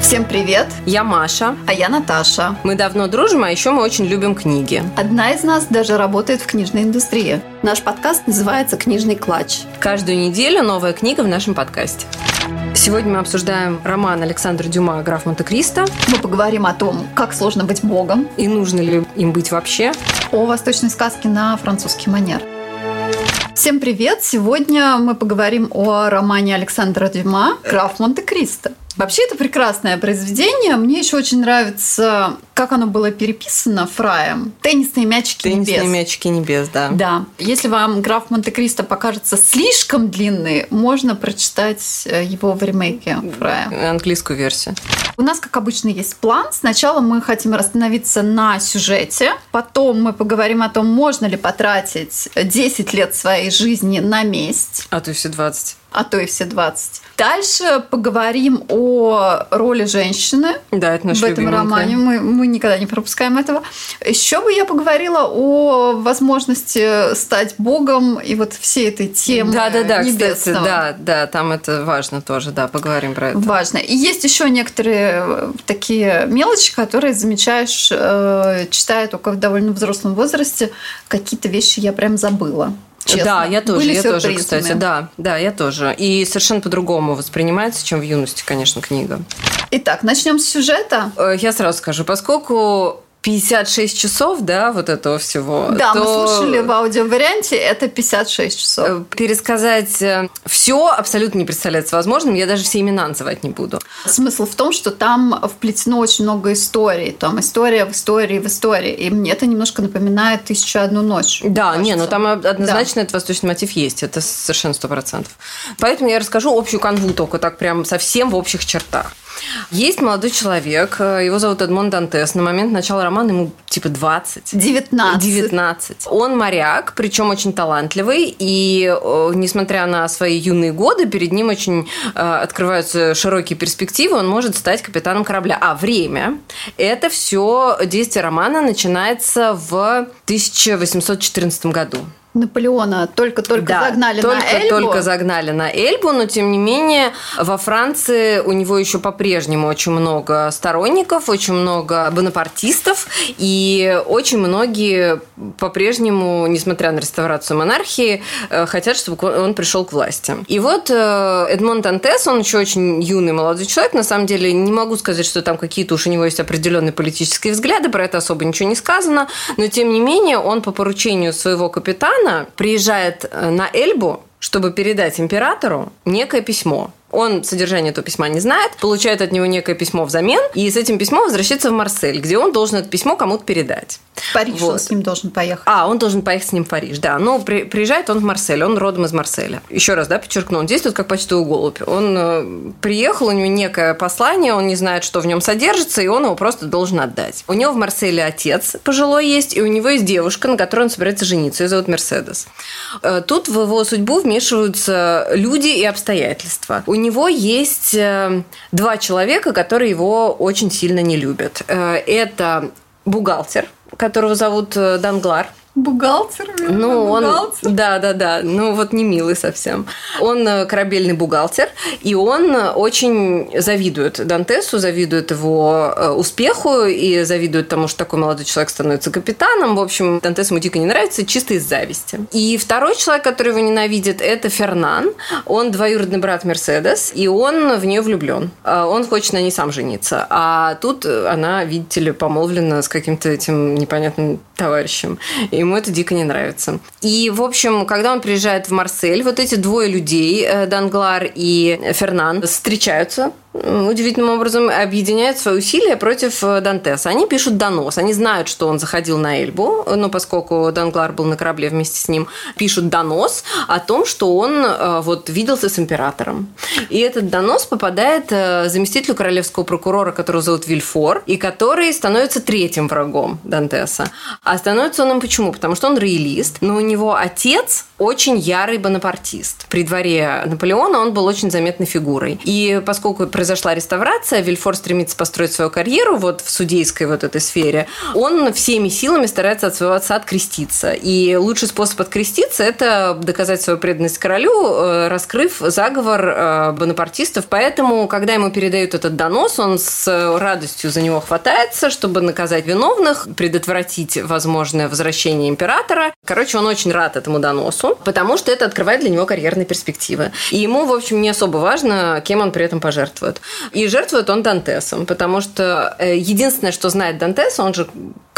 Всем привет! Я Маша. А я Наташа. Мы давно дружим, а еще мы очень любим книги. Одна из нас даже работает в книжной индустрии. Наш подкаст называется «Книжный клатч». Каждую неделю новая книга в нашем подкасте. Сегодня мы обсуждаем роман Александра Дюма «Граф Монте-Кристо». Мы поговорим о том, как сложно быть богом. И нужно ли им быть вообще. О восточной сказке на французский манер. Всем привет! Сегодня мы поговорим о романе Александра Дюма «Граф Монте-Кристо». Вообще это прекрасное произведение. Мне еще очень нравится, как оно было переписано Фраем. Теннисные мячики Теннисные небес. мячики небес, да. Да. Если вам граф Монте-Кристо покажется слишком длинный, можно прочитать э, его в ремейке Фрая. Английскую версию. У нас, как обычно, есть план. Сначала мы хотим остановиться на сюжете, потом мы поговорим о том, можно ли потратить 10 лет своей жизни на месть, А то все 20. А то и все 20. Дальше поговорим о роли женщины Да, это наш в этом романе. Мы, мы никогда не пропускаем этого. Еще бы я поговорила о возможности стать богом и вот всей этой темы Да, да, да, кстати, небесного. да, да, там это важно тоже, да, поговорим про это. Важно. И есть еще некоторые э, такие мелочи, которые замечаешь, э, читая только в довольно взрослом возрасте. Какие-то вещи я прям забыла. Честно. Да, я тоже, Были я тоже, кстати, да, да, я тоже. И совершенно по-другому воспринимается, чем в юности, конечно, книга. Итак, начнем с сюжета. Э, Я сразу скажу, поскольку 56 часов, да, вот этого всего. Да, мы то, слушали в аудиоварианте, это 56 часов. э, Пересказать все абсолютно не представляется возможным. Я даже все имена называть не буду. Смысл в том, что там вплетено очень много историй. Там история в истории в истории. И мне это немножко напоминает «Тысячу одну ночь». Да, не, ну кажется. там однозначно этот восточный мотив есть. Это совершенно сто процентов. Поэтому я расскажу общую канву только так прям совсем в общих чертах. Есть молодой человек, э, его зовут Эдмон Дантес. На момент начала романа ему типа 20. 19. 19. Он моряк, причем очень талантливый, и э, несмотря на свои юные годы, перед ним очень э, открываются широкие перспективы, он может стать капитаном корабля. А время – это все действие романа начинается в 1814 году. Наполеона только-только Да, загнали только, на Эльбу. Только загнали на Эльбу, но тем не менее во Франции у него еще по-прежнему очень много сторонников, очень много бонапартистов, и очень многие по-прежнему, несмотря на реставрацию монархии, э, хотят, чтобы он пришел к власти. И вот э, Эдмон Дантес, он еще очень юный молодой человек, на самом деле не могу сказать, что там какие-то уж у него есть определенные политические взгляды, про это особо ничего не сказано, но тем не менее он по поручению своего капитана приезжает э, на Эльбу, чтобы передать императору некое письмо. Он содержание этого письма не знает, получает от него некое письмо взамен, и с этим письмом возвращается в Марсель, где он должен это письмо кому-то передать. В Париж он Вот. с ним должен поехать. А, он должен поехать с ним в Париж, да. Ну, при- приезжает он в Марсель, он родом из Марселя. Еще раз, да, подчеркну, он действует как почтовый голубь. Он э, приехал, у него некое послание, он не знает, что в нем содержится, и он его просто должен отдать. У него в Марселе отец пожилой есть, и у него есть девушка, на которой он собирается жениться, ее зовут Мерседес. Э, Тут в его судьбу вмешиваются люди и обстоятельства. У него есть э, два человека, которые его очень сильно не любят. Э, Это бухгалтер, которого зовут э, Данглар. Бухгалтер? Ну, он, бухгалтер. да, да, да, ну вот не милый совсем. Он э, корабельный бухгалтер, и он э, очень завидует Дантесу, завидует его э, успеху и завидует тому, что такой молодой человек становится капитаном. В общем, Дантес ему дико не нравится, чисто из зависти. И второй человек, который его ненавидит, это Фернан. Он двоюродный брат Мерседес, и он в нее влюблен. А Он хочет на ней сам жениться. А тут она, видите ли, помолвлена с каким-то этим непонятным товарищем. Ему это дико не нравится. И, в общем, когда он приезжает в Марсель, вот эти двое людей, э, Данглар и Фернан, встречаются удивительным образом объединяют свои усилия против э, Дантеса. Они пишут донос. Они знают, что он заходил на Эльбу, но поскольку Данглар был на корабле вместе с ним, пишут донос о том, что он э, вот виделся с императором. И этот донос попадает э, заместителю королевского прокурора, которого зовут Вильфор, и который становится третьим врагом Дантеса. А становится он им почему? Потому что он роялист, но у него отец очень ярый бонапартист. При дворе Наполеона он был очень заметной фигурой. И поскольку произошла реставрация, Вильфор стремится построить свою карьеру вот в судейской вот этой сфере, он всеми силами старается от своего отца откреститься. И лучший способ откреститься – это доказать свою преданность королю, э, раскрыв заговор э, бонапартистов. Поэтому, когда ему передают этот донос, он с радостью за него хватается, чтобы наказать виновных, предотвратить возможное возвращение императора. Короче, он очень рад этому доносу, потому что это открывает для него карьерные перспективы. И ему, в общем, не особо важно, кем он при этом пожертвует. И жертвует он Дантесом, потому что э, единственное, что знает Дантес, он же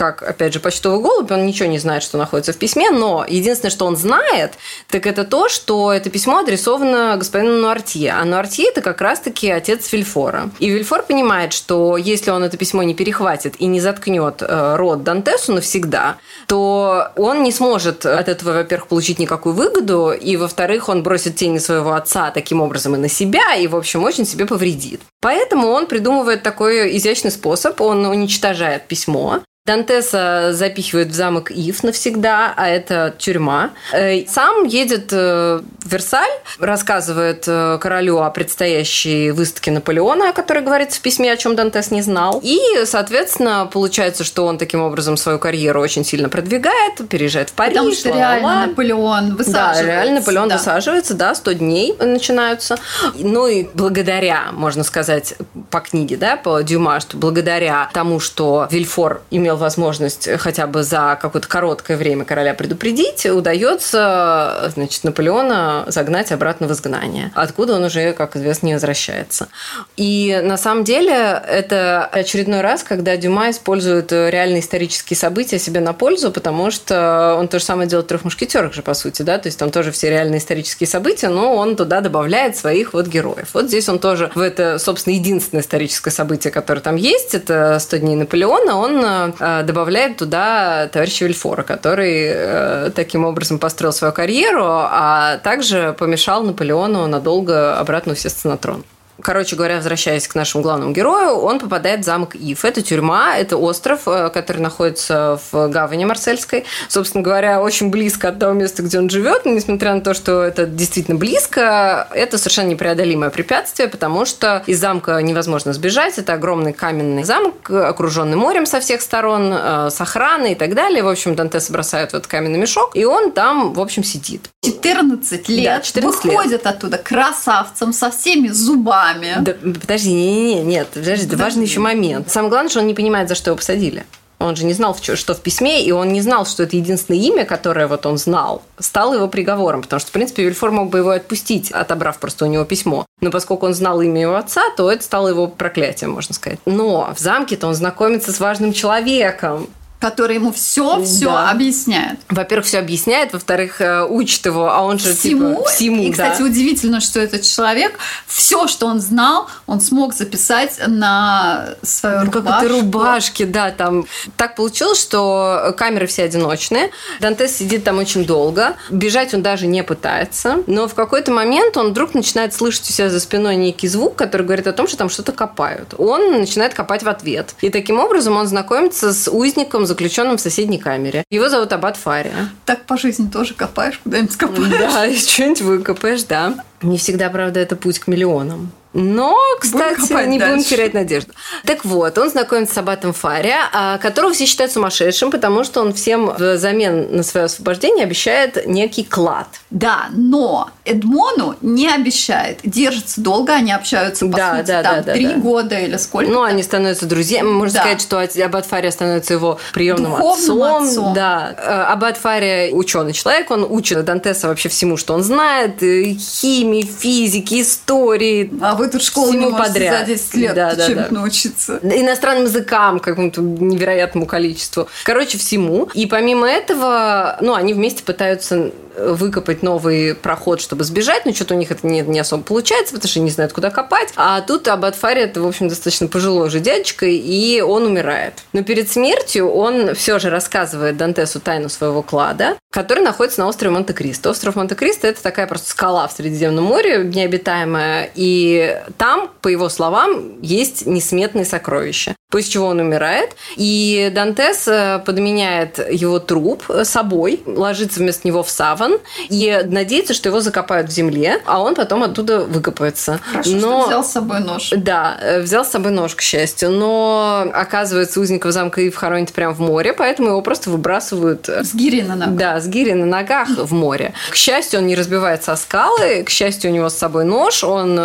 как, опять же, почтовый голубь, он ничего не знает, что находится в письме, но единственное, что он знает, так это то, что это письмо адресовано господину Нуартье. А Нуартье – это как раз-таки отец Вильфора. И Вильфор понимает, что если он это письмо не перехватит и не заткнет э, рот Дантесу навсегда, то он не сможет от этого, во-первых, получить никакую выгоду, и, во-вторых, он бросит тени своего отца таким образом и на себя, и, в общем, очень себе повредит. Поэтому он придумывает такой изящный способ. Он уничтожает письмо, Дантеса запихивают в замок Ив навсегда, а это тюрьма. Э, сам едет э, в Версаль, рассказывает э, королю о предстоящей выставке Наполеона, о которой говорится в письме, о чем Дантес не знал. И, соответственно, получается, что он таким образом свою карьеру очень сильно продвигает, переезжает в Париж. Потому что реально Наполеон высаживается. Да, реально Наполеон да. высаживается, да, 100 дней начинаются. Ну и благодаря, можно сказать, по книге, да, по Дюма, что благодаря тому, что Вильфор имел имел возможность хотя бы за какое-то короткое время короля предупредить, удается значит, Наполеона загнать обратно в изгнание, откуда он уже, как известно, не возвращается. И на самом деле это очередной раз, когда Дюма использует реальные исторические события себе на пользу, потому что он то же самое делает в «Трех мушкетерах» же, по сути, да, то есть там тоже все реальные исторические события, но он туда добавляет своих вот героев. Вот здесь он тоже в это, собственно, единственное историческое событие, которое там есть, это «100 дней Наполеона», он Э, добавляет туда товарища Вильфора, который э, таким образом построил свою карьеру, а также помешал Наполеону надолго обратно усесться на трон короче говоря, возвращаясь к нашему главному герою, он попадает в замок Ив. Это тюрьма, это остров, э, который находится в гавани Марсельской. Собственно говоря, очень близко от того места, где он живет. Но, несмотря на то, что это действительно близко, это совершенно непреодолимое препятствие, потому что из замка невозможно сбежать. Это огромный каменный замок, окруженный морем со всех сторон, э, с охраной и так далее. В общем, Дантес бросает в этот каменный мешок, и он там, в общем, сидит. 14 лет. Да, 14 выходит лет. оттуда красавцем со всеми зубами вами. Да, подожди, не, не, нет, подожди, это важный еще момент. Самое главное, что он не понимает, за что его посадили. Он же не знал, что в письме, и он не знал, что это единственное имя, которое вот он знал, стало его приговором. Потому что, в принципе, Вильфор мог бы его отпустить, отобрав просто у него письмо. Но поскольку он знал имя его отца, то это стало его проклятием, можно сказать. Но в замке-то он знакомится с важным человеком который ему все все да. объясняет. Во-первых, все объясняет, во-вторых, э, учит его, а он же всему. Типа, всему и, кстати, да. удивительно, что этот человек все, что он знал, он смог записать на свою ну, рубашку. Как рубашки, да, там. Так получилось, что камеры все одиночные. Дантес сидит там очень долго. Бежать он даже не пытается. Но в какой-то момент он вдруг начинает слышать у себя за спиной некий звук, который говорит о том, что там что-то копают. Он начинает копать в ответ. И таким образом он знакомится с узником заключенным в соседней камере. Его зовут Аббат Фария. Так по жизни тоже копаешь, куда-нибудь копаешь. Да, что-нибудь выкопаешь, да. Не всегда, правда, это путь к миллионам. Но, кстати, будем не дальше. будем терять надежду. Так вот, он знакомится с Аббатом Фари, а, которого все считают сумасшедшим, потому что он всем взамен на свое освобождение обещает некий клад. Да, но Эдмону не обещает. Держится долго, они общаются, по да, сути, да, там, да, три да. года или сколько Ну, они становятся друзьями. Можно да. сказать, что Аббат Фари становится его приемным Духовным отцом. отцом. Да. Э, Аббат Фари ученый человек, он учит Дантеса вообще всему, что он знает. Э, химии, физики, истории. А вы тут школу не можете подряд. за 10 лет да, да, чем да. научиться. Иностранным языкам какому-то невероятному количеству. Короче, всему. И помимо этого, ну, они вместе пытаются выкопать новый проход, чтобы сбежать, но что-то у них это не, не особо получается, потому что не знают, куда копать. А тут Аббат Фари это, в общем, достаточно пожилой уже дядечка, и он умирает. Но перед смертью он все же рассказывает Дантесу тайну своего клада, который находится на острове Монте-Кристо. Остров Монте-Кристо – это такая просто скала в Средиземном море, необитаемая, и там, по его словам, есть несметные сокровища. после чего он умирает. И Дантес э, подменяет его труп собой, ложится вместо него в саван и надеется, что его закопают в земле, а он потом оттуда выкопается. Хорошо, Но... что взял с собой нож. Да, э, взял с собой нож, к счастью. Но, оказывается, узников замка Ив хоронят прямо в море, поэтому его просто выбрасывают... Э, с гири на ногах. Да, с гири на ногах в море. К счастью, он не разбивается о скалы, к счастью, у него с собой нож, он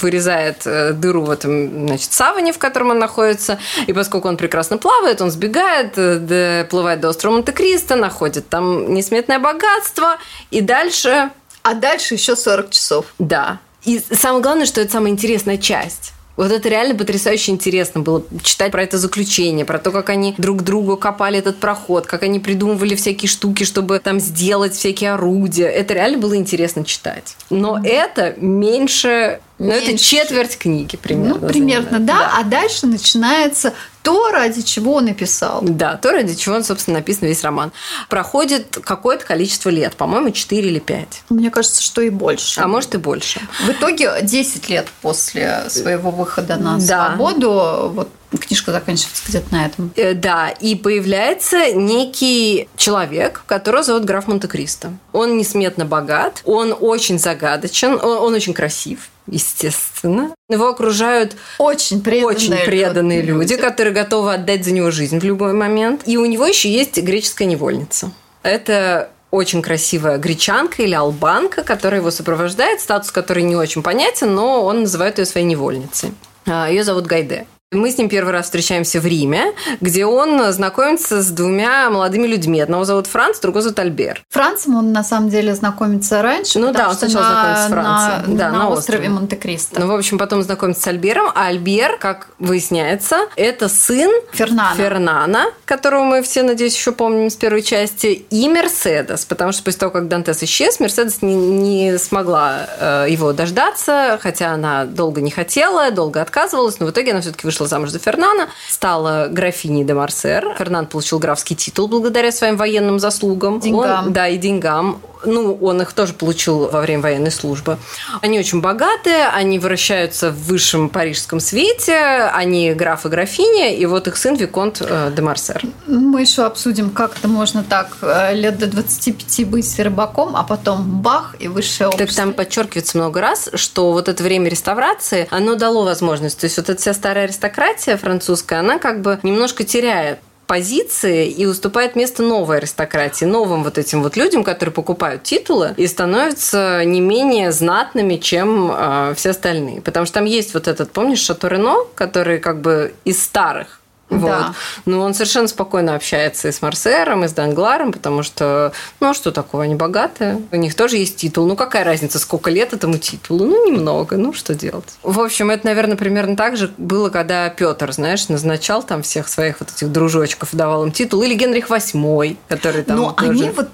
вырезает дыру в этом, значит, саване, в котором он находится, и поскольку он прекрасно плавает, он сбегает, э, доплывает до острова Монте-Кристо, находит там несметное богатство, и дальше... А дальше еще 40 часов. Да. И самое главное, что это самая интересная часть. Вот это реально потрясающе интересно было читать про это заключение, про то, как они друг другу копали этот проход, как они придумывали всякие штуки, чтобы там сделать всякие орудия. Это реально было интересно читать. Но это меньше ну, это четверть книги примерно. Ну, примерно, да. да. А дальше начинается то, ради чего он написал. Да, то, ради чего он, собственно, написан весь роман. Проходит какое-то количество лет, по-моему, 4 или 5. Мне кажется, что и больше. А может и больше. В итоге 10 лет после своего выхода на да. свободу вот книжка заканчивается где-то на этом. Э, да, и появляется некий человек, которого зовут граф Монте-Кристо. Он несметно богат, он очень загадочен, он, он очень красив естественно. Его окружают очень преданные, очень преданные люди, люди, которые готовы отдать за него жизнь в любой момент. И у него еще есть греческая невольница. Это очень красивая гречанка или албанка, которая его сопровождает, статус которой не очень понятен, но он называет ее своей невольницей. А, ее зовут Гайде. Мы с ним первый раз встречаемся в Риме, где он знакомится с двумя молодыми людьми. Одного зовут Франц, другого зовут Альбер. Францем он на самом деле знакомится раньше. Ну да, он сначала на, знакомится с Францем. На, да, на, на острове, острове Монте-Кристо. Ну, в общем, потом знакомится с Альбером. А Альбер, как выясняется, это сын Фернана. Фернана, которого мы все, надеюсь, еще помним с первой части, и Мерседес. Потому что после того, как Дантес исчез, Мерседес не, не смогла э, его дождаться, хотя она долго не хотела, долго отказывалась, но в итоге она все-таки вышла замуж за Фернана, стала графиней де Марсер. Фернан получил графский титул благодаря своим военным заслугам. Деньгам. Он, да, и деньгам ну, он их тоже получил во время военной службы. Они очень богатые, они вращаются в высшем парижском свете, они граф и графиня, и вот их сын Виконт э, де Марсер. Мы еще обсудим, как это можно так э, лет до 25 быть рыбаком, а потом бах и высшее общество. Так там подчеркивается много раз, что вот это время реставрации, оно дало возможность. То есть вот эта вся старая аристократия французская, она как бы немножко теряет позиции и уступает место новой аристократии, новым вот этим вот людям, которые покупают титулы и становятся не менее знатными, чем э, все остальные. Потому что там есть вот этот, помнишь, Шато Рено, который как бы из старых вот. Да. Но он совершенно спокойно общается и с Марсером, и с Дангларом, потому что, ну, а что такого, они богатые. У них тоже есть титул. Ну, какая разница, сколько лет этому титулу? Ну, немного, ну, что делать? В общем, это, наверное, примерно так же было, когда Петр, знаешь, назначал там всех своих вот этих дружочков, давал им титул. Или Генрих VIII, который там Но тоже... они вот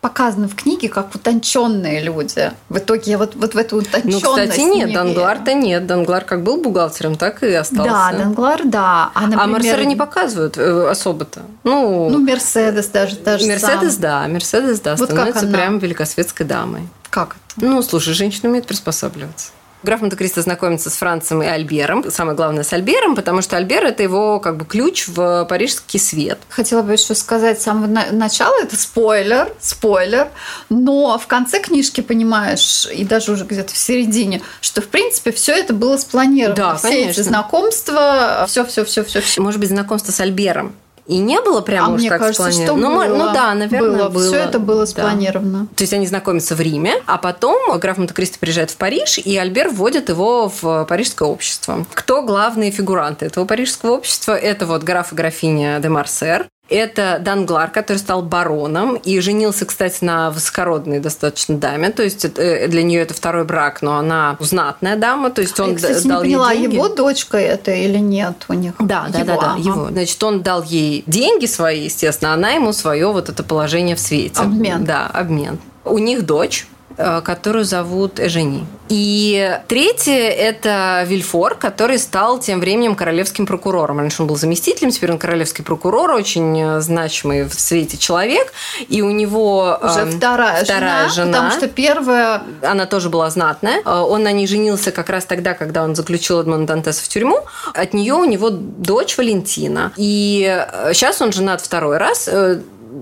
показаны в книге как утонченные люди. В итоге я вот, вот в эту утонченность Ну, кстати, нет, Данглар-то нет. Данглар как был бухгалтером, так и остался. Да, Данглар, да. А, например... а Марсера не показывают э, особо-то. Ну, ну, Мерседес даже, даже Мерседес, сам. да. Мерседес, да, вот становится прям великосветской дамой. Как это? Ну, слушай, женщина умеет приспосабливаться. Граф Монте-Кристо знакомится с Францем и Альбером. Самое главное с Альбером, потому что Альбер – это его как бы ключ в парижский свет. Хотела бы еще сказать с самого начала, это спойлер, спойлер, но в конце книжки понимаешь, и даже уже где-то в середине, что в принципе все это было спланировано. Да, все конечно. эти знакомства, все, все, все, все, все. Может быть, знакомство с Альбером и не было прямо а уж мне так кажется, спланировано. Что ну, было, ну да, наверное, было. было. Все это было спланировано. Да. То есть они знакомятся в Риме, а потом граф Монте-Кристо приезжает в Париж, и Альбер вводит его в парижское общество. Кто главные фигуранты этого парижского общества? Это вот граф и графиня де Марсер, это Данглар, который стал бароном и женился, кстати, на высокородной достаточно даме. То есть э, для нее это второй брак, но она знатная дама. То есть он Я, кстати, дал не поняла, ей деньги. его дочка это или нет у них? Да, да, его, да, да, ага. его. Значит, он дал ей деньги свои, естественно, она ему свое вот это положение в свете. Обмен. Да, обмен. У них дочь, которую зовут Эжени. И третье – это Вильфор, который стал тем временем королевским прокурором. Раньше он был заместителем, теперь он королевский прокурор, очень э, значимый в свете человек. И у него уже э, вторая, вторая жена, жена, потому что первая... Она тоже была знатная. Он на ней женился как раз тогда, когда он заключил Эдмон Дантеса в тюрьму. От нее у него дочь Валентина. И сейчас он женат второй раз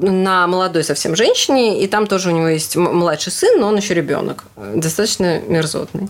на молодой совсем женщине, и там тоже у него есть младший сын, но он еще ребенок, достаточно мерзотный.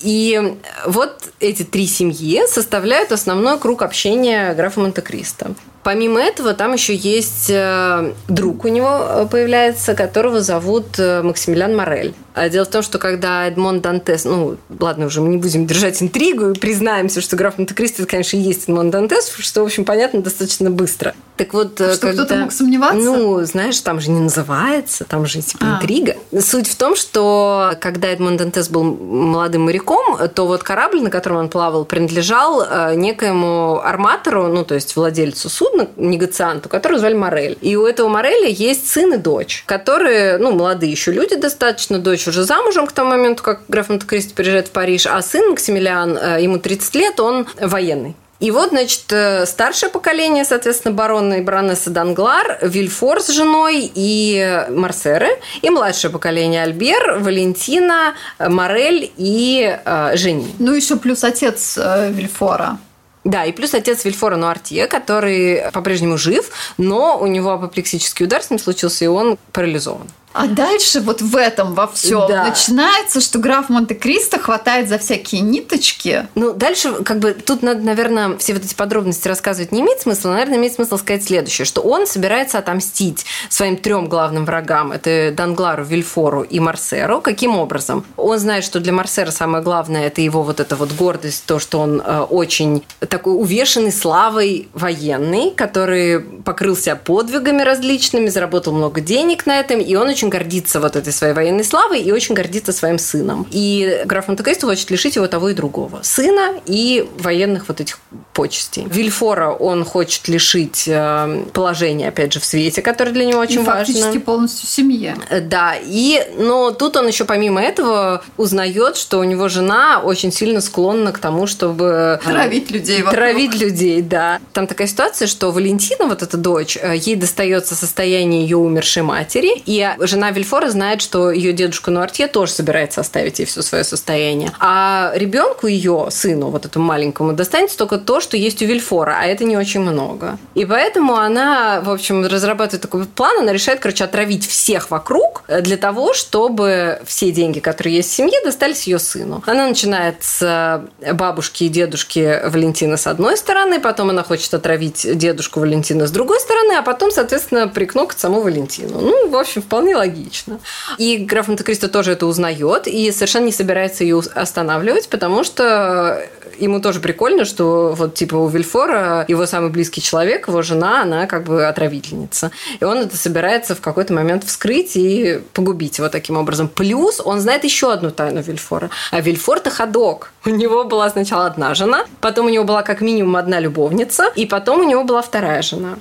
И вот эти три семьи составляют основной круг общения графа Монте-Кристо. Помимо этого, там еще есть э, друг у него э, появляется, которого зовут э, Максимилиан Морель. А дело в том, что когда Эдмон Дантес, ну, ладно, уже мы не будем держать интригу и признаемся, что граф Монте-Кристо, конечно, есть Эдмон Дантес, что, в общем, понятно достаточно быстро. Так вот, что когда... кто-то мог сомневаться? Ну, знаешь, там же не называется, там же типа а. интрига. Суть в том, что когда Эдмон Дантес был молодым моряком, то вот корабль, на котором он плавал, принадлежал некоему арматору, ну, то есть владельцу судна, судна, негацианту, которого звали Морель. И у этого Мореля есть сын и дочь, которые, ну, молодые еще люди достаточно, дочь уже замужем к тому моменту, как граф Монте-Кристо приезжает в Париж, а сын Максимилиан, э, ему 30 лет, он военный. И вот, значит, э, старшее поколение, соответственно, барона и баронесса Данглар, Вильфор с женой и Марсеры, и младшее поколение Альбер, Валентина, Морель и э, Жени. Ну, еще плюс отец э, Вильфора. Да, и плюс отец Вильфора Нуартье, который по-прежнему жив, но у него апоплексический удар с ним случился, и он парализован. А дальше вот в этом во всем да. начинается, что граф Монте-Кристо хватает за всякие ниточки. Ну, дальше, как бы, тут надо, наверное, все вот эти подробности рассказывать не имеет смысла. Наверное, имеет смысл сказать следующее, что он собирается отомстить своим трем главным врагам. Это Данглару, Вильфору и Марсеру. Каким образом? Он знает, что для Марсера самое главное – это его вот эта вот гордость, то, что он э, очень такой увешанный славой военный, который покрылся подвигами различными, заработал много денег на этом, и он очень очень гордится вот этой своей военной славой и очень гордится своим сыном. И граф Монте-Кристо хочет лишить его того и другого. Сына и военных вот этих почестей. Вильфора он хочет лишить э, положения, опять же, в свете, которое для него очень и важно. фактически полностью семье. Э, да, и, но тут он еще помимо этого узнает, что у него жена очень сильно склонна к тому, чтобы... Э, травить людей вокруг. Травить людей, да. Там такая ситуация, что Валентина, вот эта дочь, ей достается состояние ее умершей матери, и жена Вильфора знает, что ее дедушка Нуартье тоже собирается оставить ей все свое состояние. А ребенку ее, сыну, вот этому маленькому, достанется только то, что есть у Вильфора, а это не очень много. И поэтому она, в общем, разрабатывает такой план, она решает, короче, отравить всех вокруг для того, чтобы все деньги, которые есть в семье, достались ее сыну. Она начинает с бабушки и дедушки Валентина с одной стороны, потом она хочет отравить дедушку Валентина с другой стороны, а потом, соответственно, прикнуть к саму Валентину. Ну, в общем, вполне логично. И граф Монте-Кристо тоже это узнает и совершенно не собирается ее останавливать, потому что ему тоже прикольно, что вот типа у Вильфора его самый близкий человек, его жена, она как бы отравительница. И он это собирается в какой-то момент вскрыть и погубить его таким образом. Плюс он знает еще одну тайну Вильфора. А Вильфор-то ходок. У него была сначала одна жена, потом у него была как минимум одна любовница, и потом у него была вторая жена.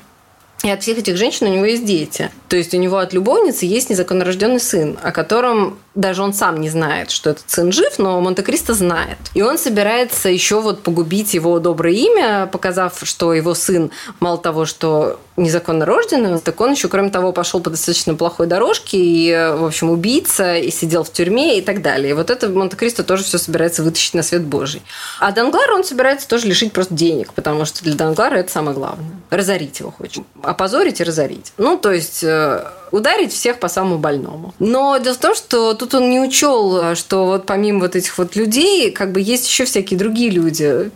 И от всех этих женщин у него есть дети. То есть у него от любовницы есть незаконнорожденный сын, о котором даже он сам не знает, что этот сын жив, но Монте-Кристо знает. И он собирается еще вот погубить его доброе имя, показав, что его сын мало того, что незаконно рожденный, так он еще, кроме того, пошел по достаточно плохой дорожке и, в общем, убийца, и сидел в тюрьме и так далее. И вот это Монте-Кристо тоже все собирается вытащить на свет Божий. А Данглара он собирается тоже лишить просто денег, потому что для Данглара это самое главное. Разорить его хочет. Опозорить и разорить. Ну, то есть э, ударить всех по самому больному. Но дело в том, что тут он не учел, что вот помимо вот этих вот людей, как бы есть еще всякие другие люди.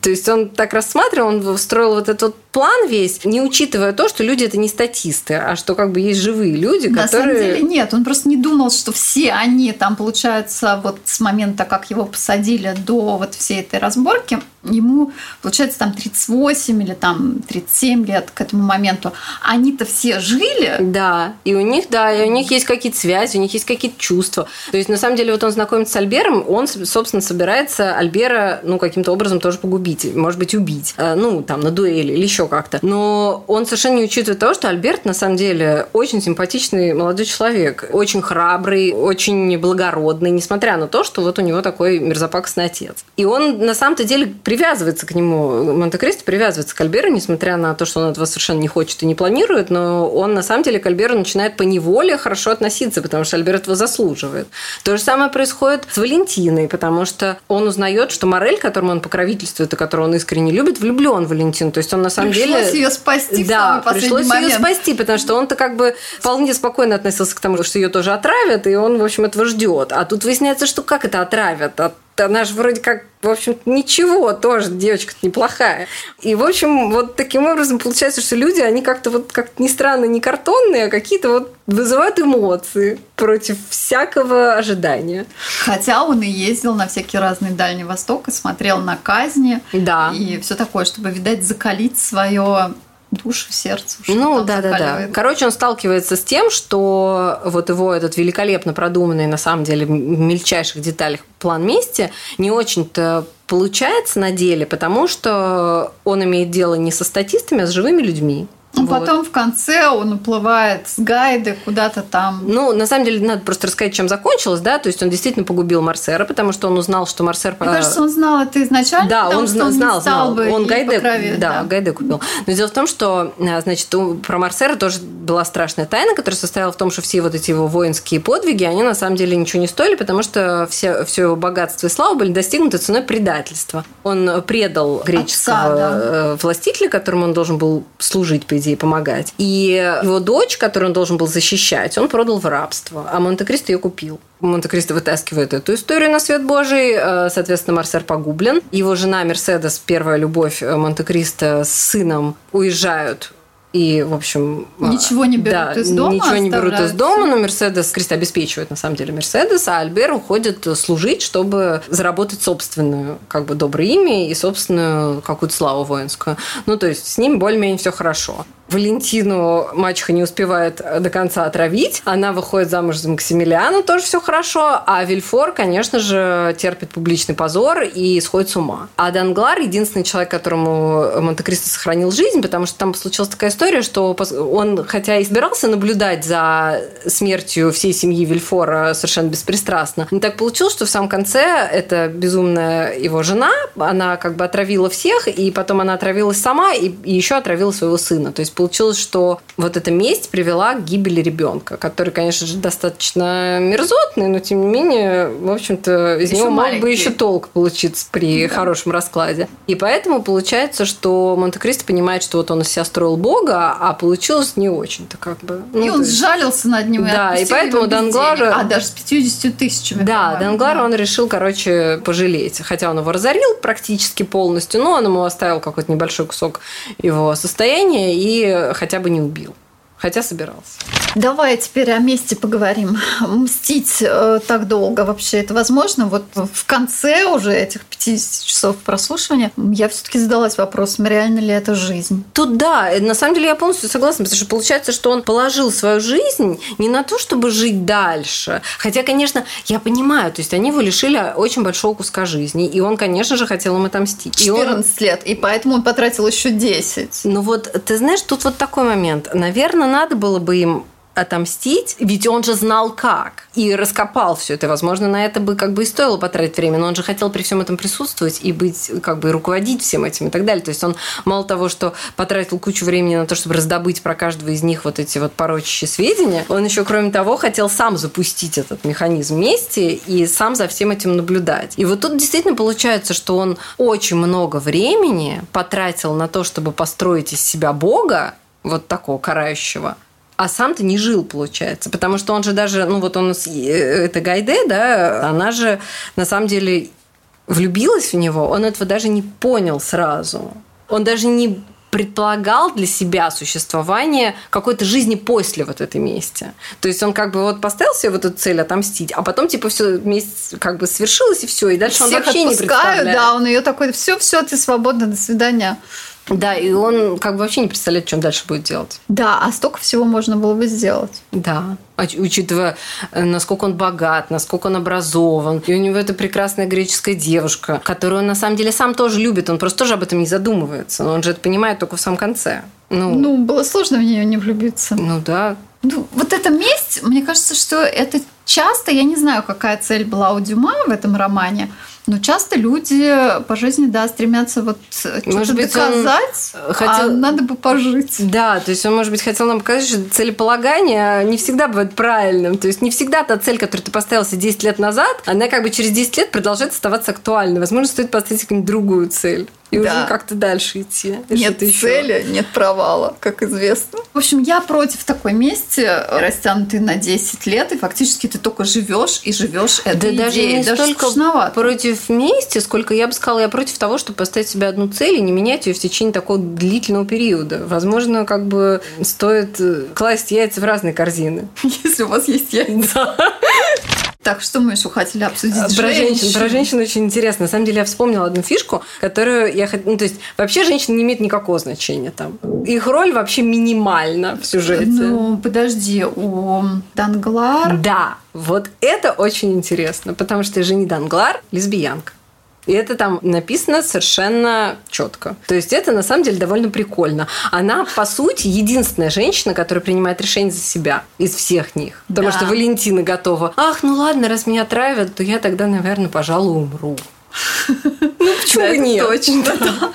То есть он так рассматривал, он строил вот этот план весь, не учитывая то, что люди это не статисты, а что как бы есть живые люди, На которые... На самом деле нет, он просто не думал, что все они там, получается, вот с момента, как его посадили до вот всей этой разборки, ему, получается, там 38 или там 37 лет к этому моменту. Они-то все жили. Да, и у них, да, и у них есть какие-то связи, у них есть какие-то чувства. То есть, на самом деле, вот он знакомится с Альбером, он, собственно, собирается Альбера, ну, каким-то образом тоже погубить, может быть, убить, э, ну, там, на дуэли или еще как-то. Но он совершенно не учитывает того, что Альберт, на самом деле, очень симпатичный молодой человек, очень храбрый, очень благородный, несмотря на то, что вот у него такой мерзопакостный отец. И он, на самом-то деле, привязывается к нему, Монте-Кристо привязывается к Альберу, несмотря на то, что он этого совершенно не хочет и не планирует, но он на самом деле к Альберу начинает по неволе хорошо относиться, потому что Альбер этого заслуживает. То же самое происходит с Валентиной, потому что он узнает, что Морель, которому он покровительствует и которого он искренне любит, влюблен в Валентину. То есть он на самом пришлось деле... Пришлось ее спасти да, в пришлось момент. ее спасти, потому что он-то как бы вполне спокойно относился к тому, что ее тоже отравят, и он, в общем, этого ждет. А тут выясняется, что как это отравят? Она же вроде как, в общем ничего, тоже девочка неплохая. И, в общем, вот таким образом получается, что люди, они как-то вот, как ни странно, не картонные, а какие-то вот вызывают эмоции против всякого ожидания. Хотя он и ездил на всякие разные Дальний Восток и смотрел на казни. Да. И все такое, чтобы, видать, закалить свое душу, сердце. Ну, да, да, да. Короче, он сталкивается с тем, что вот его этот великолепно продуманный, на самом деле, в мельчайших деталях план мести не очень-то получается на деле, потому что он имеет дело не со статистами, а с живыми людьми. Ну, вот. Потом в конце он уплывает с гайды куда-то там. Ну, на самом деле, надо просто рассказать, чем закончилось, да, то есть он действительно погубил Марсера, потому что он узнал, что Марсер... Мне кажется, он знал это изначально, да, он знал, он знал, знал. Бы он Гайде, покровить, да, да, Гайде купил. Но дело в том, что, а, значит, про Марсера тоже была страшная тайна, которая состояла в том, что все вот эти его воинские подвиги, они на самом деле ничего не стоили, потому что все, все его богатство и слава были достигнуты ценой предательства. Он предал греческого Отца, да. Э, властителя, которому он должен был служить, по идее, помогать. И его дочь, которую он должен был защищать, он продал в рабство, а Монте-Кристо ее купил. Монте-Кристо вытаскивает эту историю на свет Божий. Э, соответственно, Марсер погублен. Его жена Мерседес, первая любовь э, Монте-Кристо с сыном, уезжают и, в общем... Ничего не берут да, из дома? Ничего не берут из дома, но Мерседес, Крист обеспечивает, на самом деле, Мерседес, а Альбер уходит служить, чтобы заработать собственную, как бы, доброе имя и собственную какую-то славу воинскую. Ну, то есть, с ним более-менее все хорошо. Валентину мачеха не успевает до конца отравить. Она выходит замуж за Максимилиану, тоже все хорошо. А Вильфор, конечно же, терпит публичный позор и сходит с ума. А Данглар единственный человек, которому Монте-Кристо сохранил жизнь, потому что там случилась такая история, что он, хотя и собирался наблюдать за смертью всей семьи Вильфора совершенно беспристрастно, но так получилось, что в самом конце эта безумная его жена, она как бы отравила всех, и потом она отравилась сама, и еще отравила своего сына. То есть получилось, что вот эта месть привела к гибели ребенка, который, конечно же, достаточно мерзотный, но тем не менее, в общем-то, из еще него маленький. мог бы еще толк получиться при да. хорошем раскладе. И поэтому получается, что Монте-Кристо понимает, что вот он из себя строил бога, а получилось не очень-то как бы. Ну, и он есть... сжалился над ним. Да, и, и поэтому Данглар... А, даже с 50 тысячами. Да, Данглар он решил, короче, пожалеть. Хотя он его разорил практически полностью, но он ему оставил какой-то небольшой кусок его состояния и хотя бы не убил. Хотя собирался. Давай теперь о месте поговорим. Мстить э, так долго вообще это возможно? Вот в конце уже этих 50 часов прослушивания я все-таки задалась вопросом, реально ли это жизнь? Тут да, на самом деле я полностью согласна, потому что получается, что он положил свою жизнь не на то, чтобы жить дальше. Хотя, конечно, я понимаю, то есть они его лишили очень большого куска жизни, и он, конечно же, хотел им отомстить. 14 и он... лет, и поэтому он потратил еще 10. Ну вот, ты знаешь, тут вот такой момент. Наверное, надо было бы им отомстить, ведь он же знал как и раскопал все это. Возможно, на это бы как бы и стоило потратить время, но он же хотел при всем этом присутствовать и быть как бы руководить всем этим и так далее. То есть он мало того, что потратил кучу времени на то, чтобы раздобыть про каждого из них вот эти вот порочащие сведения, он еще, кроме того, хотел сам запустить этот механизм вместе и сам за всем этим наблюдать. И вот тут действительно получается, что он очень много времени потратил на то, чтобы построить из себя Бога, вот такого карающего, а сам-то не жил, получается. Потому что он же даже, ну вот он, э, это Гайде, да, она же на самом деле влюбилась в него, он этого даже не понял сразу. Он даже не предполагал для себя существование какой-то жизни после вот этой мести. То есть он как бы вот поставил себе вот эту цель отомстить, а потом типа все месть как бы свершилось и все, и дальше Всех он вообще не представляет. Да, он ее такой, все, все, ты свободна, до свидания. Да, и он как бы вообще не представляет, что он дальше будет делать. Да, а столько всего можно было бы сделать. Да, учитывая, э, насколько он богат, насколько он образован. И у него это прекрасная греческая девушка, которую он на самом деле сам тоже любит. Он просто тоже об этом не задумывается. Но он же это понимает только в самом конце. Ну, ну было сложно в нее не влюбиться. Ну да. Ну, вот эта месть, мне кажется, что это часто, я не знаю, какая цель была у Дюма в этом романе, но часто люди по жизни, да, стремятся вот что-то доказать, а хотел... а надо бы пожить. Да, то есть он, может быть, хотел нам показать, что целеполагание не всегда бывает правильным. То есть не всегда та цель, которую ты поставил себе 10 лет назад, она как бы через 10 лет продолжает оставаться актуальной. Возможно, стоит поставить какую-нибудь другую цель и да. уже как-то дальше идти. Нет цели, еще. нет провала, как известно. В общем, я против такой мести, растянутой на 10 лет, и фактически ты только живешь и живешь этой да идеей. даже не даже столько скучновато. против мести, сколько я бы сказала, я против того, чтобы поставить себе одну цель и не менять ее в течение такого длительного периода. Возможно, как бы стоит э, класть яйца в разные корзины. Если у вас есть яйца. Так, что мы еще хотели обсудить? Про женщин. Про женщин очень интересно. На самом деле я вспомнила одну фишку, которую я хотела... Ну, то есть, вообще женщины не имеют никакого значения там. Их роль вообще минимальна в сюжете. Ну, подожди, у Данглар... Да, вот это очень интересно, потому что Жени Данглар лесбиянка. И это там написано совершенно четко. То есть это на самом деле довольно прикольно. Она, по сути, единственная женщина, которая принимает решение за себя из всех них. Потому да. что Валентина готова. Ах, ну ладно, раз меня травят, то я тогда, наверное, пожалуй, умру. Ну, почему да, нет? Точно, да.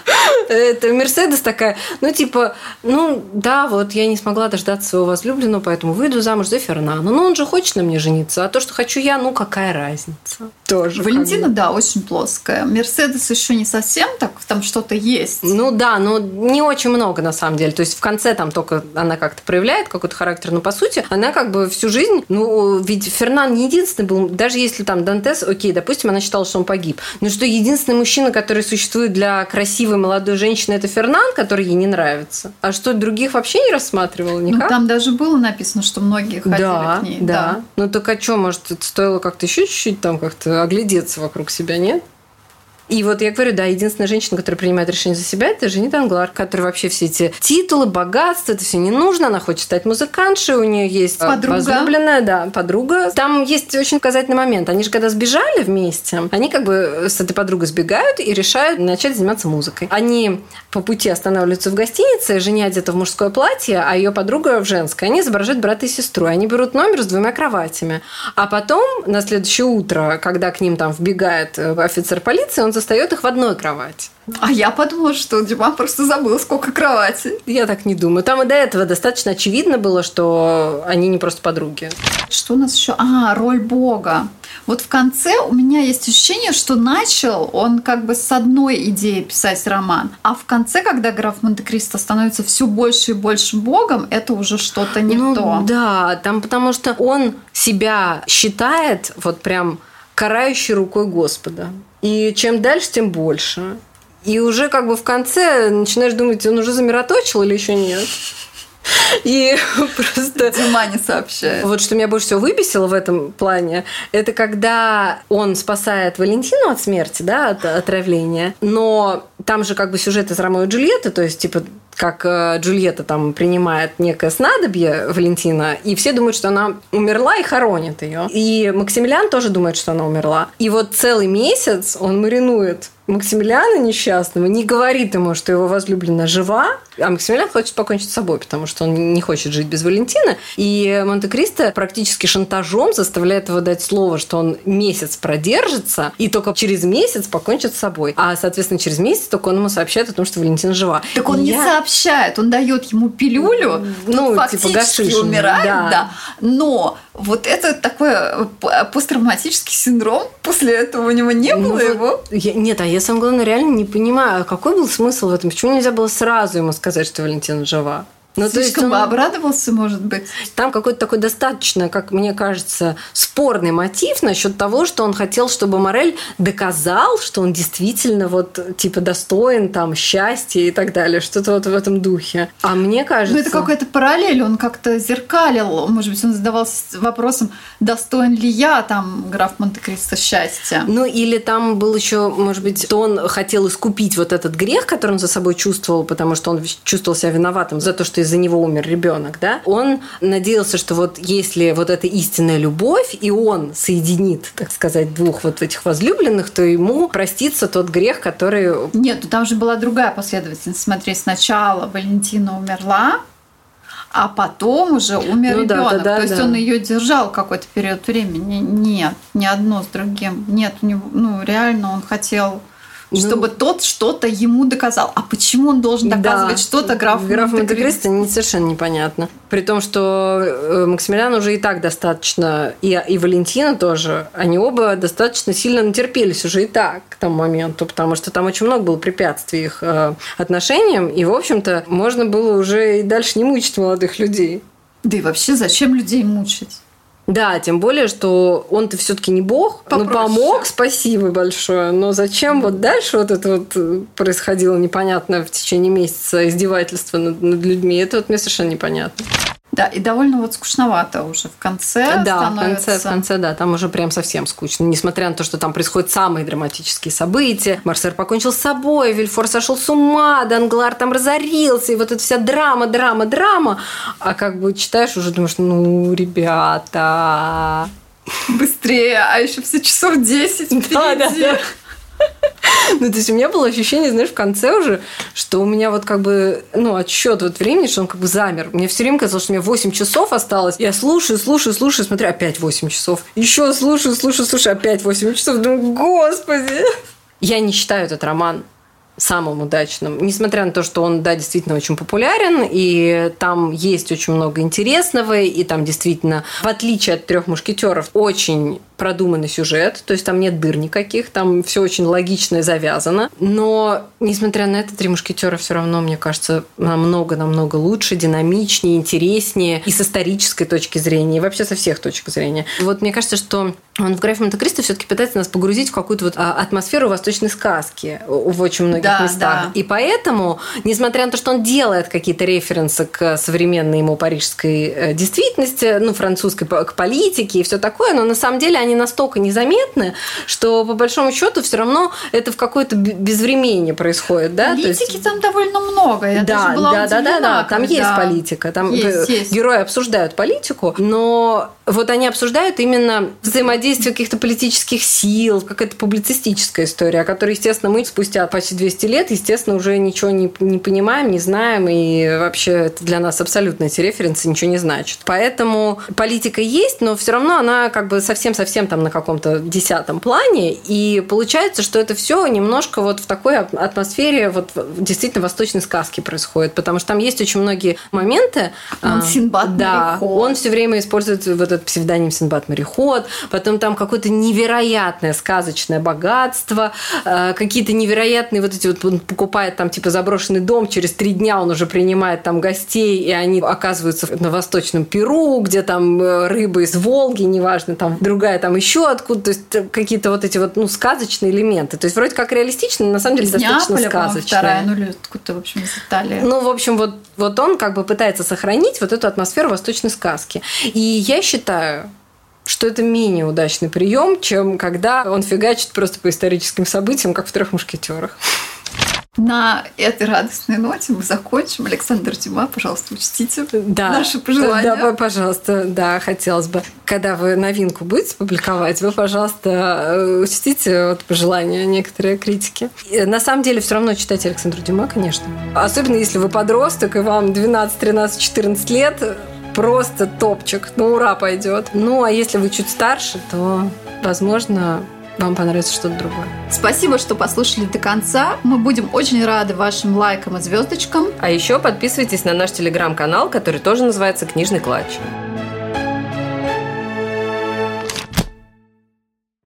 Это Мерседес такая, ну, типа, ну, да, вот я не смогла дождаться своего возлюбленного, поэтому выйду замуж за Фернана. Но он же хочет на мне жениться, а то, что хочу я, ну, какая разница? Тоже. Валентина, да, очень плоская. Мерседес еще не совсем так, там что-то есть. Ну, да, но не очень много, на самом деле. То есть, в конце там только она как-то проявляет какой-то характер, но, по сути, она как бы всю жизнь, ну, ведь Фернан не единственный был, даже если там Дантес, окей, допустим, она считала, что он погиб, но что единственный мужчина, который существует для красивой молодой женщины, это Фернан, который ей не нравится. А что, других вообще не рассматривала никак? Ну, там даже было написано, что многие хотели да, к ней. Да, да. Ну, так а что, может, это стоило как-то еще чуть-чуть там как-то оглядеться вокруг себя, нет? И вот я говорю, да, единственная женщина, которая принимает решение за себя, это Жени Данглар, которая вообще все эти титулы, богатство, это все не нужно. Она хочет стать музыкантшей, у нее есть подруга. возлюбленная, да, подруга. Там есть очень показательный момент. Они же когда сбежали вместе, они как бы с этой подругой сбегают и решают начать заниматься музыкой. Они по пути останавливаются в гостинице, Женя одета в мужское платье, а ее подруга в женское. Они изображают брата и сестру. Они берут номер с двумя кроватями. А потом, на следующее утро, когда к ним там вбегает э, офицер полиции, он застает их в одной кровати. А я подумала, что Дима просто забыл, сколько кровати. Я так не думаю. Там и до этого достаточно очевидно было, что они не просто подруги. Что у нас еще? А, роль Бога. Вот в конце у меня есть ощущение, что начал он как бы с одной идеей писать роман, а в конце, когда граф Монте-Кристо становится все больше и больше богом, это уже что-то не ну, то. Да, там потому что он себя считает вот прям карающей рукой Господа. И чем дальше, тем больше. И уже как бы в конце начинаешь думать, он уже замироточил или еще нет. И просто... Дима не сообщает. Вот что меня больше всего выбесило в этом плане, это когда он спасает Валентину от смерти, да, от отравления, но там же как бы сюжет из Ромео и Джульетты, то есть, типа, как э, Джульетта там принимает некое снадобье Валентина, и все думают, что она умерла и хоронит ее. И Максимилиан тоже думает, что она умерла. И вот целый месяц он маринует Максимилиана несчастного, не говорит ему, что его возлюбленная жива, а Максимилиан хочет покончить с собой, потому что он не хочет жить без Валентина. И Монте-Кристо практически шантажом заставляет его дать слово, что он месяц продержится, и только через месяц покончит с собой. А, соответственно, через месяц только он ему сообщает о том, что Валентина жива. Так он и не я... сообщает, он дает ему пилюлю, ну, типа фактически типа умирает, да. да. Но вот это такой посттравматический синдром, после этого у него не было ну, его. Я, нет, а я самое главное реально не понимаю, какой был смысл в этом? Почему нельзя было сразу ему сказать, что Валентина жива? Ну, Слишком то есть он... обрадовался, может быть. Там какой-то такой достаточно, как мне кажется, спорный мотив насчет того, что он хотел, чтобы Морель доказал, что он действительно вот типа достоин там счастья и так далее, что-то вот в этом духе. А мне кажется... Ну, это какая-то параллель, он как-то зеркалил, может быть, он задавался вопросом, достоин ли я там граф Монте-Кристо счастья. Ну, или там был еще, может быть, что он хотел искупить вот этот грех, который он за собой чувствовал, потому что он чувствовал себя виноватым за то, что из-за него умер ребенок, да, он надеялся, что вот если вот эта истинная любовь, и он соединит, так сказать, двух вот этих возлюбленных, то ему простится тот грех, который... Нет, ну там же была другая последовательность. Смотри, сначала Валентина умерла, а потом уже умер ну, ребенок. Да, да, То есть да. он ее держал какой-то период времени. Нет, ни одно с другим. Нет, у него, ну реально он хотел ну, чтобы тот что-то ему доказал. А почему он должен доказывать да, что-то графу Граф Монте-Кристо не совершенно непонятно. При том, что э, Максимилиан уже и так достаточно, и, и Валентина тоже, они оба достаточно сильно натерпелись уже и так к тому моменту, потому что там очень много было препятствий их э, отношениям, и, в общем-то, можно было уже и дальше не мучить молодых людей. Да и вообще, зачем людей мучить? Да, тем более, что он-то все-таки не бог. Попроще. Ну, помог, спасибо большое. Но зачем вот дальше вот это вот э, происходило непонятно в течение месяца издевательства над, над людьми? Это вот мне совершенно непонятно. Да, и довольно вот скучновато уже в конце Да, становится. в конце, в конце, да, там уже прям совсем скучно. Несмотря на то, что там происходят самые драматические события. Марсер покончил с собой, Вильфор сошел с ума, Данглар там разорился, и вот эта вся драма, драма, драма. А как бы читаешь, уже думаешь, ну, ребята... Быстрее, а еще все часов 10 Да, да, да. Ну, то есть у меня было ощущение, знаешь, в конце уже, что у меня вот как бы, ну, отсчет вот времени, что он как бы замер. Мне все время казалось, что у меня 8 часов осталось. Я слушаю, слушаю, слушаю, смотрю, опять 8 часов. Еще слушаю, слушаю, слушаю, опять 8 часов. Думаю, господи. Я не считаю этот роман самым удачным. Несмотря на то, что он, да, действительно очень популярен, и там есть очень много интересного, и там действительно, в отличие от трех мушкетеров, очень продуманный сюжет, то есть там нет дыр никаких, там все очень логично и завязано. Но, несмотря на это, «Три мушкетера» все равно, мне кажется, намного-намного лучше, динамичнее, интереснее и с исторической точки зрения, и вообще со всех точек зрения. Вот мне кажется, что он в «Графе Монте-Кристо» все-таки пытается нас погрузить в какую-то вот а, атмосферу восточной сказки в очень многих да, местах. Да. И поэтому, несмотря на то, что он делает какие-то референсы к современной ему парижской э, действительности, ну, французской, к политике и все такое, но на самом деле они настолько незаметны, что по большому счету все равно это в какое-то безвременье происходит, да? Политики есть... там довольно много. Я да, была да, да, да, да, там есть политика, там есть, есть. герои обсуждают политику, но вот они обсуждают именно взаимодействие каких-то политических сил, какая-то публицистическая история, о которой, естественно, мы спустя почти 200 лет, естественно, уже ничего не, не понимаем, не знаем, и вообще это для нас абсолютно эти референсы ничего не значат. Поэтому политика есть, но все равно она как бы совсем-совсем там на каком-то десятом плане, и получается, что это все немножко вот в такой атмосфере вот действительно восточной сказки происходит, потому что там есть очень многие моменты. Он а, Синбад Да, он все время использует вот этот псевдоним Синбад мореход, потом там какое-то невероятное сказочное богатство, э, какие-то невероятные вот эти вот он покупает там типа заброшенный дом, через три дня он уже принимает там гостей, и они оказываются на восточном Перу, где там э, рыба из Волги, неважно, там другая там еще откуда, то есть э, какие-то вот эти вот ну сказочные элементы, то есть вроде как реалистично, но на самом деле из достаточно Неаполя, сказочно. вторая, ну откуда-то в общем из Италии. Ну в общем вот вот он как бы пытается сохранить вот эту атмосферу восточной сказки, и я считаю, что это менее удачный прием, чем когда он фигачит просто по историческим событиям, как в трех мушкетерах. На этой радостной ноте мы закончим. Александр Дюма, пожалуйста, учтите да, наши пожелания. Да, пожалуйста, да, хотелось бы. Когда вы новинку будете публиковать, вы, пожалуйста, э, учтите вот пожелания некоторые критики. И на самом деле, все равно читайте Александра Дюма, конечно. Особенно если вы подросток, и вам 12, 13, 14 лет, просто топчик, ну ура пойдет. Ну, а если вы чуть старше, то, возможно, вам понравится что-то другое. Спасибо, что послушали до конца. Мы будем очень рады вашим лайкам и звездочкам. А еще подписывайтесь на наш телеграм-канал, который тоже называется «Книжный клатч».